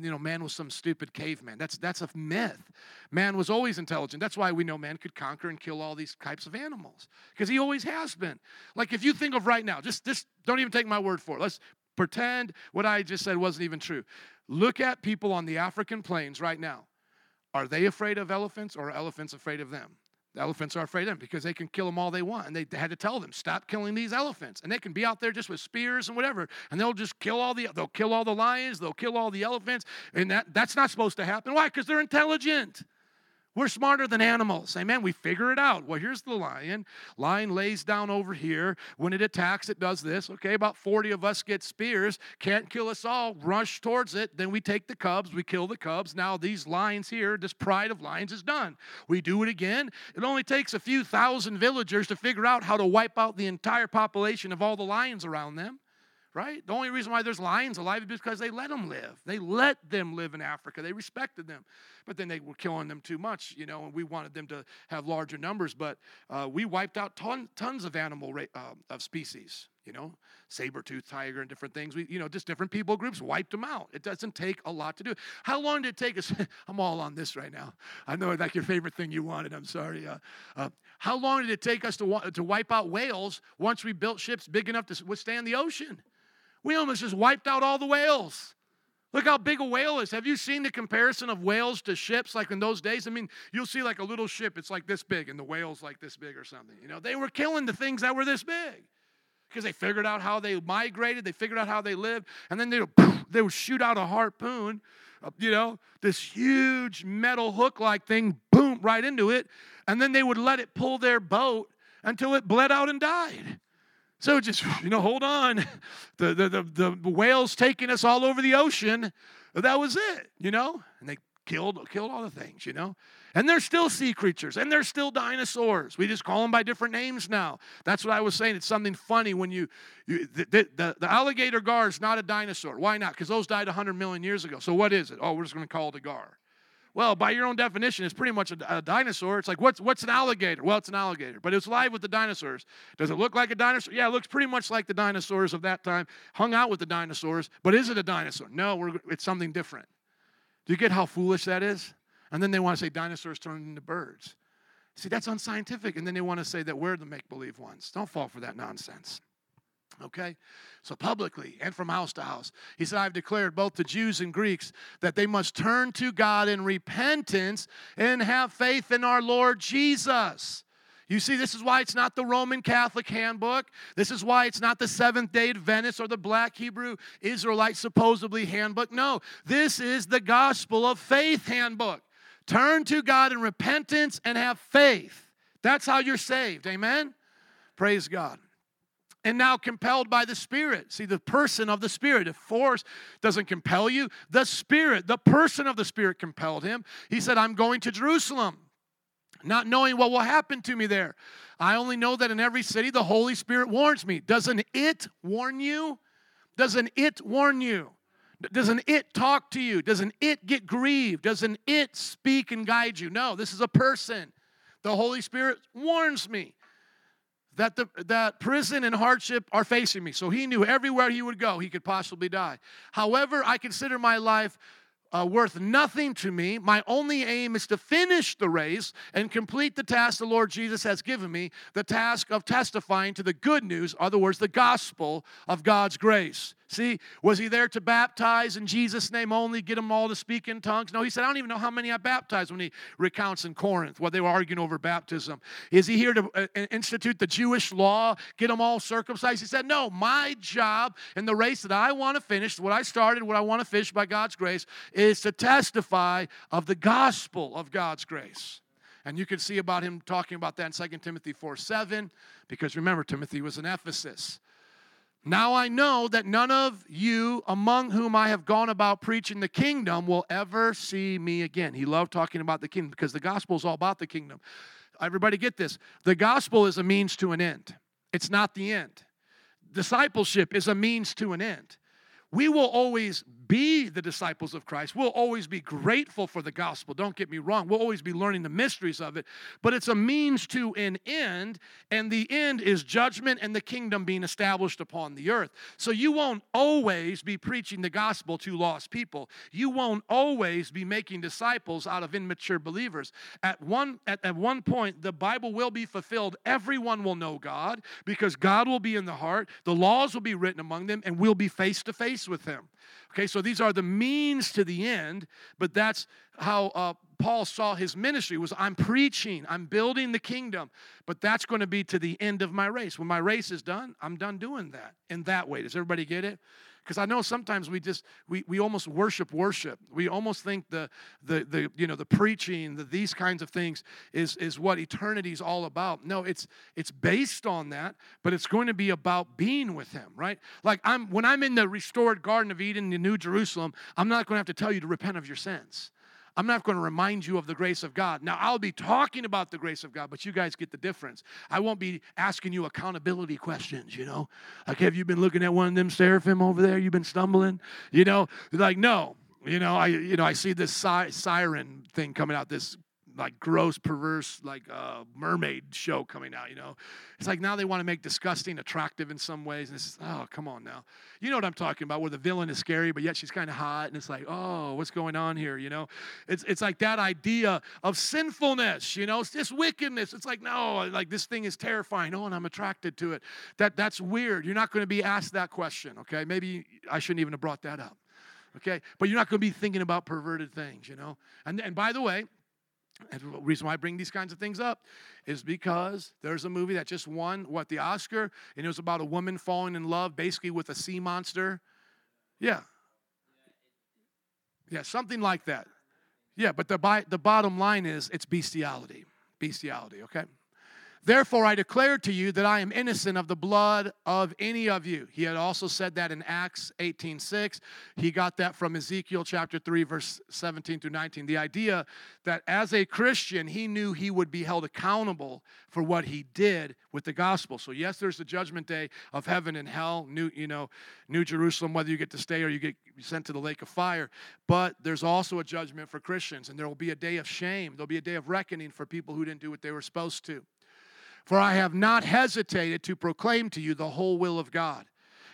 you know man was some stupid caveman. That's that's a myth. Man was always intelligent. That's why we know man could conquer and kill all these types of animals because he always has been. Like if you think of right now just just don't even take my word for it. Let's pretend what i just said wasn't even true. Look at people on the african plains right now. Are they afraid of elephants or are elephants afraid of them the elephants are afraid of them because they can kill them all they want. And they had to tell them, stop killing these elephants. And they can be out there just with spears and whatever. And they'll just kill all the they'll kill all the lions, they'll kill all the elephants. And that, that's not supposed to happen. Why? Because they're intelligent. We're smarter than animals. Amen. We figure it out. Well, here's the lion. Lion lays down over here. When it attacks, it does this. Okay, about 40 of us get spears. Can't kill us all. Rush towards it. Then we take the cubs. We kill the cubs. Now these lions here, this pride of lions is done. We do it again. It only takes a few thousand villagers to figure out how to wipe out the entire population of all the lions around them right? The only reason why there's lions alive is because they let them live. They let them live in Africa. They respected them. But then they were killing them too much, you know, and we wanted them to have larger numbers. But uh, we wiped out ton, tons of animal uh, of species, you know, saber-toothed tiger and different things. We, you know, just different people groups wiped them out. It doesn't take a lot to do. How long did it take us? I'm all on this right now. I know that's your favorite thing you wanted. I'm sorry. Uh, uh, how long did it take us to, to wipe out whales once we built ships big enough to withstand the ocean? We almost just wiped out all the whales. Look how big a whale is. Have you seen the comparison of whales to ships like in those days? I mean, you'll see like a little ship, it's like this big, and the whale's like this big or something. You know, they were killing the things that were this big because they figured out how they migrated, they figured out how they lived, and then they would, they would shoot out a harpoon, uh, you know, this huge metal hook like thing, boom, right into it, and then they would let it pull their boat until it bled out and died. So just, you know, hold on. The, the, the, the whales taking us all over the ocean. That was it, you know? And they killed, killed all the things, you know? And they're still sea creatures and they're still dinosaurs. We just call them by different names now. That's what I was saying. It's something funny when you, you the, the, the alligator gar is not a dinosaur. Why not? Because those died 100 million years ago. So what is it? Oh, we're just going to call it a gar. Well, by your own definition, it's pretty much a, a, dinosaur. It's like, what's, what's an alligator? Well, it's an alligator, but it's live with the dinosaurs. Does it look like a dinosaur? Yeah, it looks pretty much like the dinosaurs of that time, hung out with the dinosaurs, but is it a dinosaur? No, it's something different. Do you get how foolish that is? And then they want to say dinosaurs turned into birds. See, that's unscientific. And then they want to say that we're the make believe ones. Don't fall for that nonsense. Okay? So, publicly and from house to house, he said, I've declared both to Jews and Greeks that they must turn to God in repentance and have faith in our Lord Jesus. You see, this is why it's not the Roman Catholic handbook. This is why it's not the Seventh day Adventist or the Black Hebrew Israelite supposedly handbook. No, this is the gospel of faith handbook. Turn to God in repentance and have faith. That's how you're saved. Amen? Praise God and now compelled by the Spirit. See, the person of the Spirit. If force doesn't compel you, the Spirit, the person of the Spirit compelled him. He said, I'm going to Jerusalem, not knowing what will happen to me there. I only know that in every city the Holy Spirit warns me. Doesn't it warn you? Doesn't it warn you? Doesn't it talk to you? Doesn't it get grieved? Doesn't it speak and guide you? No, this is a person. The Holy Spirit warns me that, the, that prison and hardship are facing me. So he knew everywhere he would go, he could possibly die. However, I consider my life uh, worth nothing to me. My only aim is to finish the race and complete the task the Lord Jesus has given me the task of testifying to the good news, other words, the gospel of God's grace. See, was he there to baptize in Jesus' name only, get them all to speak in tongues? No, he said, I don't even know how many I baptized when he recounts in Corinth while they were arguing over baptism. Is he here to uh, institute the Jewish law, get them all circumcised? He said, No, my job in the race that I want to finish, what I started, what I want to finish by God's grace, is to testify of the gospel of God's grace. And you can see about him talking about that in 2 Timothy 4 7, because remember, Timothy was in Ephesus. Now I know that none of you among whom I have gone about preaching the kingdom will ever see me again. He loved talking about the kingdom because the gospel is all about the kingdom. Everybody get this. The gospel is a means to an end, it's not the end. Discipleship is a means to an end. We will always be the disciples of Christ. We'll always be grateful for the gospel. Don't get me wrong. We'll always be learning the mysteries of it, but it's a means to an end, and the end is judgment and the kingdom being established upon the earth. So you won't always be preaching the gospel to lost people. You won't always be making disciples out of immature believers. At one at, at one point the Bible will be fulfilled. Everyone will know God because God will be in the heart. The laws will be written among them and we'll be face to face with him. Okay, so these are the means to the end, but that's how uh, Paul saw his ministry was I'm preaching, I'm building the kingdom, but that's going to be to the end of my race. When my race is done, I'm done doing that in that way. Does everybody get it? Because I know sometimes we just we, we almost worship worship. We almost think the the the you know the preaching, the, these kinds of things is is what eternity is all about. No, it's it's based on that, but it's going to be about being with Him, right? Like I'm when I'm in the restored Garden of Eden, the New Jerusalem, I'm not going to have to tell you to repent of your sins. I'm not going to remind you of the grace of God. Now, I'll be talking about the grace of God, but you guys get the difference. I won't be asking you accountability questions, you know? Like, have you been looking at one of them seraphim over there? You've been stumbling? You know? Like, no. You know, I you know I see this siren thing coming out, this like gross, perverse, like uh, mermaid show coming out. You know, it's like now they want to make disgusting attractive in some ways, and it's oh come on now, you know what I'm talking about, where the villain is scary, but yet she's kind of hot, and it's like oh what's going on here? You know, it's it's like that idea of sinfulness. You know, it's just wickedness. It's like no, like this thing is terrifying. Oh, and I'm attracted to it. That that's weird. You're not going to be asked that question. Okay, maybe I shouldn't even have brought that up okay? But you're not going to be thinking about perverted things, you know? And, and by the way, and the reason why I bring these kinds of things up is because there's a movie that just won what the Oscar, and it was about a woman falling in love basically with a sea monster. Yeah. Yeah, something like that. Yeah, but the, the bottom line is it's bestiality. Bestiality, okay? Therefore, I declare to you that I am innocent of the blood of any of you. He had also said that in Acts 18:6. He got that from Ezekiel chapter 3, verse 17 through 19. The idea that as a Christian, he knew he would be held accountable for what he did with the gospel. So, yes, there's the judgment day of heaven and hell, new, you know, New Jerusalem, whether you get to stay or you get sent to the lake of fire. But there's also a judgment for Christians, and there will be a day of shame. There'll be a day of reckoning for people who didn't do what they were supposed to. For I have not hesitated to proclaim to you the whole will of God.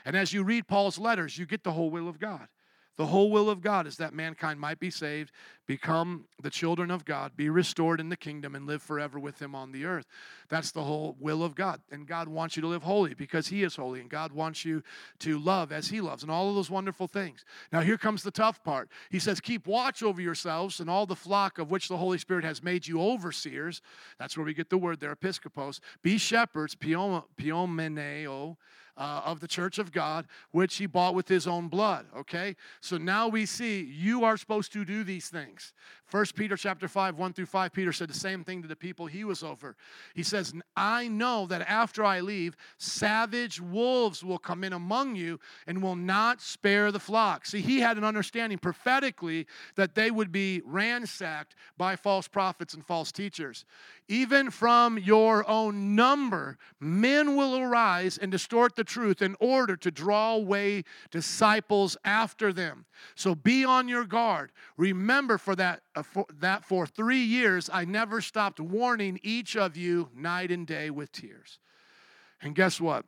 And as you read Paul's letters, you get the whole will of God. The whole will of God is that mankind might be saved, become the children of God, be restored in the kingdom, and live forever with Him on the earth. That's the whole will of God. And God wants you to live holy because He is holy, and God wants you to love as He loves, and all of those wonderful things. Now, here comes the tough part. He says, Keep watch over yourselves and all the flock of which the Holy Spirit has made you overseers. That's where we get the word there, episkopos. Be shepherds, piomeneo uh, of the church of God, which he bought with his own blood. Okay? So now we see you are supposed to do these things. First Peter chapter 5, 1 through 5, Peter said the same thing to the people he was over. He says, I know that after I leave, savage wolves will come in among you and will not spare the flock. See, he had an understanding prophetically that they would be ransacked by false prophets and false teachers. Even from your own number, men will arise and distort the truth in order to draw away disciples after them. So be on your guard. Remember for that, for, that for three years I never stopped warning each of you night and day with tears. And guess what?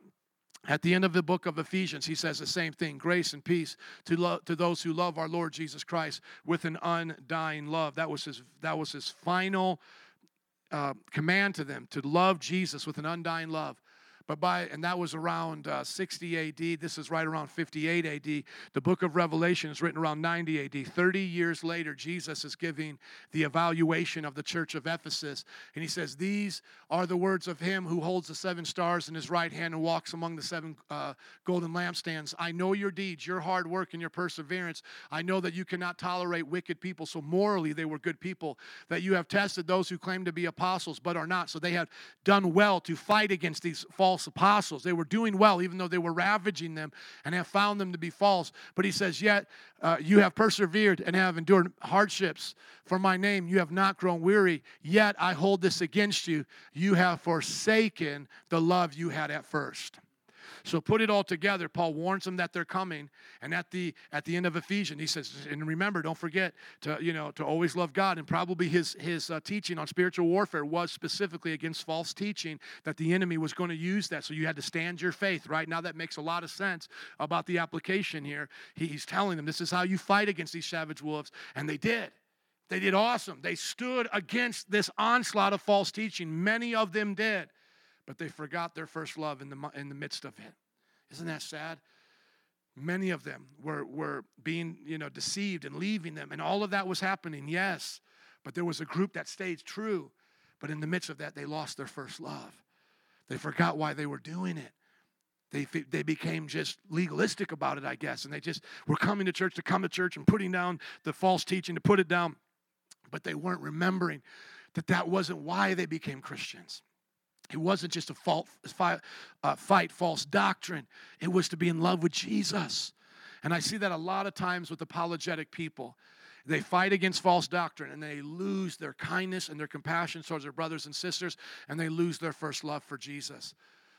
At the end of the book of Ephesians, he says the same thing grace and peace to, lo- to those who love our Lord Jesus Christ with an undying love. That was his, that was his final uh, command to them to love Jesus with an undying love. But by, and that was around uh, 60 AD. This is right around 58 AD. The book of Revelation is written around 90 AD. 30 years later, Jesus is giving the evaluation of the church of Ephesus. And he says, These are the words of him who holds the seven stars in his right hand and walks among the seven uh, golden lampstands. I know your deeds, your hard work, and your perseverance. I know that you cannot tolerate wicked people. So morally, they were good people. That you have tested those who claim to be apostles but are not. So they have done well to fight against these false false apostles. They were doing well, even though they were ravaging them and have found them to be false. But he says, Yet uh, you have persevered and have endured hardships for my name. You have not grown weary. Yet I hold this against you. You have forsaken the love you had at first. So put it all together. Paul warns them that they're coming, and at the at the end of Ephesians, he says, and remember, don't forget to you know to always love God. And probably his his uh, teaching on spiritual warfare was specifically against false teaching that the enemy was going to use that. So you had to stand your faith. Right now, that makes a lot of sense about the application here. He, he's telling them this is how you fight against these savage wolves, and they did. They did awesome. They stood against this onslaught of false teaching. Many of them did but they forgot their first love in the, in the midst of it. Isn't that sad? Many of them were, were being you know, deceived and leaving them, and all of that was happening, yes. But there was a group that stayed true, but in the midst of that, they lost their first love. They forgot why they were doing it. they, they became just legalistic about it, I guess. And they just were coming to church to come to church and putting down the false teaching to put it down. But they weren't remembering that that wasn't why they became Christians. It wasn't just a fault, fight, uh, fight false doctrine, it was to be in love with Jesus. And I see that a lot of times with apologetic people. They fight against false doctrine and they lose their kindness and their compassion towards their brothers and sisters and they lose their first love for Jesus.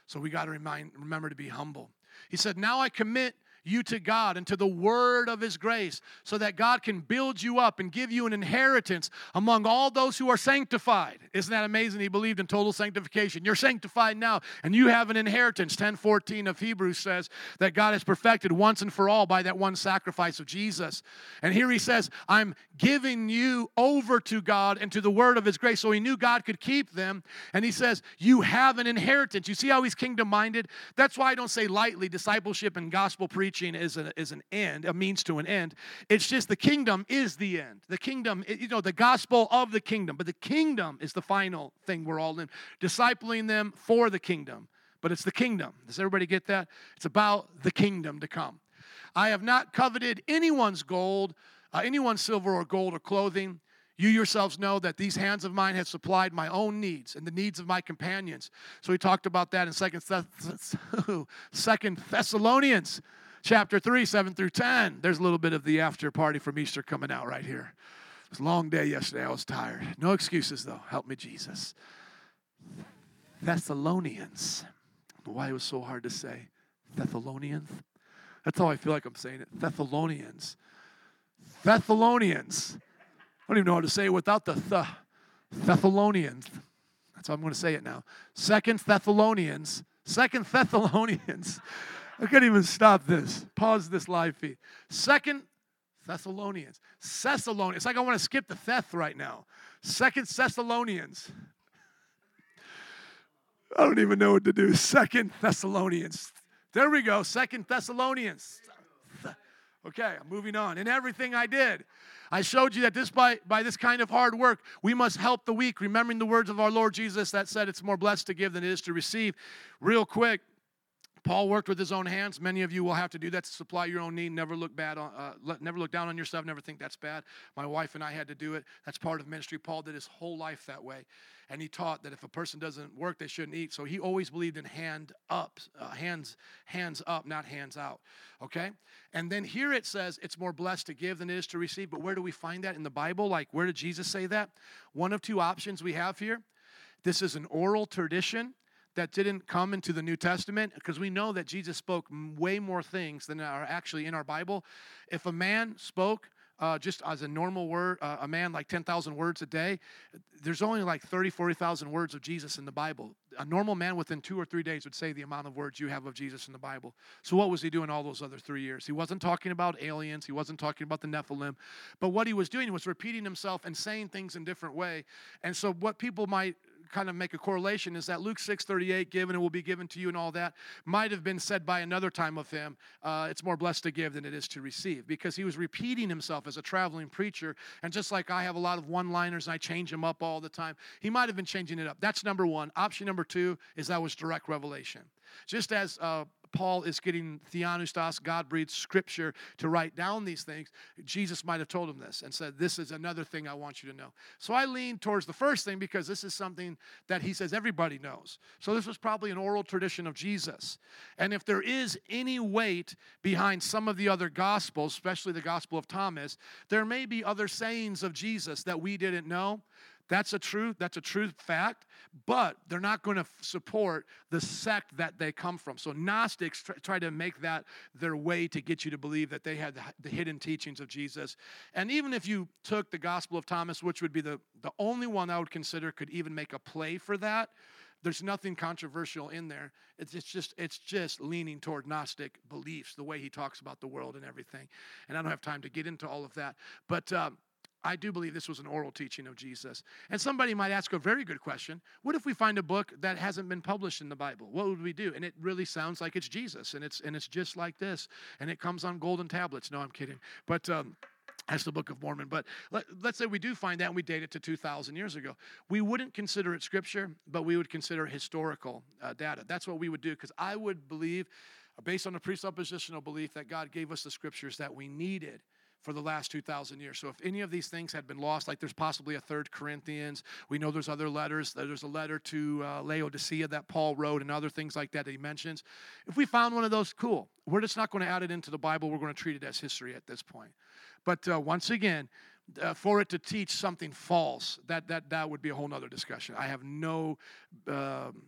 So we got to remind, remember to be humble. He said, Now I commit you to God and to the word of His grace, so that God can build you up and give you an inheritance among all those who are sanctified. Isn't that amazing? He believed in total sanctification. You're sanctified now, and you have an inheritance. 1014 of Hebrews says that God has perfected once and for all by that one sacrifice of Jesus. And here he says, I'm giving you over to God and to the word of His grace. So he knew God could keep them. And he says, You have an inheritance. You see how he's kingdom minded? That's why I don't say lightly discipleship and gospel preaching preaching is, a, is an end, a means to an end. It's just the kingdom is the end. The kingdom, you know, the gospel of the kingdom, but the kingdom is the final thing we're all in. Discipling them for the kingdom, but it's the kingdom. Does everybody get that? It's about the kingdom to come. I have not coveted anyone's gold, uh, anyone's silver or gold or clothing. You yourselves know that these hands of mine have supplied my own needs and the needs of my companions. So he talked about that in Second Thessalonians chapter 3, 7 through 10. There's a little bit of the after party from Easter coming out right here. It was a long day yesterday. I was tired. No excuses, though. Help me, Jesus. Thessalonians. Why it was so hard to say. Thessalonians. That's how I feel like I'm saying it. Thessalonians. Thessalonians. I don't even know how to say it without the th. Thessalonians. That's how I'm going to say it now. Second Thessalonians. Second Thessalonians. I can't even stop this. Pause this live feed. Second Thessalonians. Thessalonians. It's like I want to skip the Theth right now. Second Thessalonians. I don't even know what to do. Second Thessalonians. There we go. Second Thessalonians. Okay, I'm moving on. In everything I did, I showed you that this by, by this kind of hard work, we must help the weak, remembering the words of our Lord Jesus that said it's more blessed to give than it is to receive. Real quick, Paul worked with his own hands. Many of you will have to do that to supply your own need. Never look bad on, uh, never look down on yourself. Never think that's bad. My wife and I had to do it. That's part of ministry. Paul did his whole life that way, and he taught that if a person doesn't work, they shouldn't eat. So he always believed in hand up, uh, hands, hands up, not hands out. Okay. And then here it says it's more blessed to give than it is to receive. But where do we find that in the Bible? Like where did Jesus say that? One of two options we have here. This is an oral tradition that didn't come into the New Testament because we know that Jesus spoke way more things than are actually in our Bible. If a man spoke uh, just as a normal word, uh, a man like 10,000 words a day, there's only like 30, 40,000 words of Jesus in the Bible. A normal man within two or three days would say the amount of words you have of Jesus in the Bible. So, what was he doing all those other three years? He wasn't talking about aliens, he wasn't talking about the Nephilim, but what he was doing was repeating himself and saying things in different way. And so, what people might kind of make a correlation is that Luke 6:38, given and will be given to you, and all that might have been said by another time of him. Uh, it's more blessed to give than it is to receive because he was repeating himself as a traveling preacher. And just like I have a lot of one-liners and I change them up all the time, he might have been changing it up. That's number one. Option number two is that was direct revelation. Just as uh, Paul is getting theopneustos, God breathed scripture to write down these things, Jesus might have told him this and said, This is another thing I want you to know. So I lean towards the first thing because this is something that he says everybody knows. So this was probably an oral tradition of Jesus. And if there is any weight behind some of the other gospels, especially the Gospel of Thomas, there may be other sayings of Jesus that we didn't know. That's a truth, that's a true fact, but they're not going to support the sect that they come from. So Gnostics try, try to make that their way to get you to believe that they had the, the, hidden teachings of Jesus. And even if you took the Gospel of Thomas, which would be the, the only one I would consider could even make a play for that, there's nothing controversial in there. It's, it's just it's just leaning toward Gnostic beliefs, the way he talks about the world and everything. And I don't have time to get into all of that, but. Um, I do believe this was an oral teaching of Jesus. And somebody might ask a very good question What if we find a book that hasn't been published in the Bible? What would we do? And it really sounds like it's Jesus, and it's, and it's just like this, and it comes on golden tablets. No, I'm kidding. But. Um, That's the Book of Mormon. But let, us say we do find that and we date it to 2,000 years ago. We wouldn't consider it scripture, but we would consider historical uh, data. That's what we would do because I would believe, based on a presuppositional belief, that God gave us the scriptures that we needed for the last 2,000 years. So if any of these things had been lost, like there's possibly a third Corinthians, we know there's other letters. There's a letter to uh, Laodicea that Paul wrote and other things like that that he mentions. If we found one of those, cool. We're just not going to add it into the Bible. We're going to treat it as history at this point. But uh, once again, uh, for it to teach something false, that, that, that would be a whole nother discussion. I have no, um,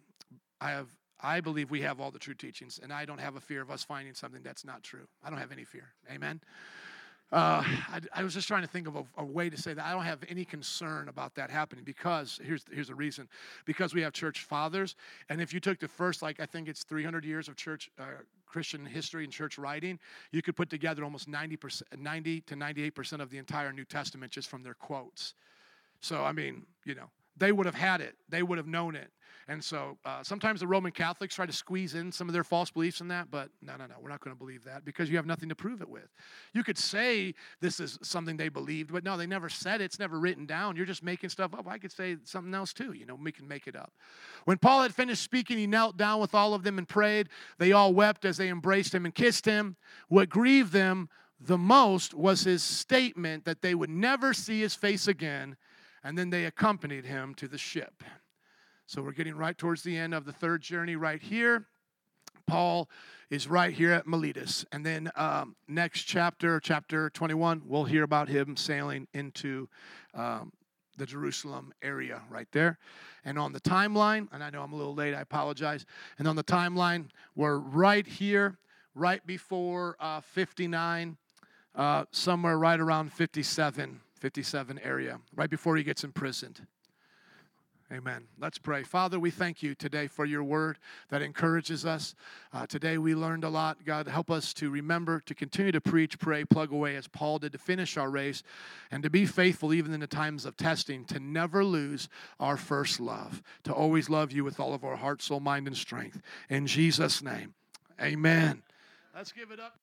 I have I believe we have all the true teachings, and I don't have a fear of us finding something that's not true. I don't have any fear. Amen. Uh, I, I, was just trying to think of a, a, way to say that. I don't have any concern about that happening because here's here's the reason. Because we have church fathers and if you took the first like I think it's 300 years of church uh, Christian history and church writing you could put together almost 90 percent 90 to 98 percent of the entire New Testament just from their quotes. So I mean you know they would have had it they would have known it and so uh, sometimes the Roman Catholics try to squeeze in some of their false beliefs in that, but no, no, no, we're not going to believe that because you have nothing to prove it with. You could say this is something they believed, but no, they never said it. It's never written down. You're just making stuff up. I could say something else too. You know, we can make it up. When Paul had finished speaking, he knelt down with all of them and prayed. They all wept as they embraced him and kissed him. What grieved them the most was his statement that they would never see his face again, and then they accompanied him to the ship. So we're getting right towards the end of the third journey right here. Paul is right here at Miletus. And then um, next chapter, chapter 21, we'll hear about him sailing into um, the Jerusalem area right there. And on the timeline, and I know I'm a little late, I apologize. And on the timeline, we're right here, right before uh, 59, uh, somewhere right around 57, 57 area, right before he gets imprisoned. Amen. Let's pray. Father, we thank you today for your word that encourages us. Uh, today we learned a lot. God, help us to remember to continue to preach, pray, plug away as Paul did to finish our race and to be faithful even in the times of testing, to never lose our first love, to always love you with all of our heart, soul, mind, and strength. In Jesus' name, amen. Let's give it up.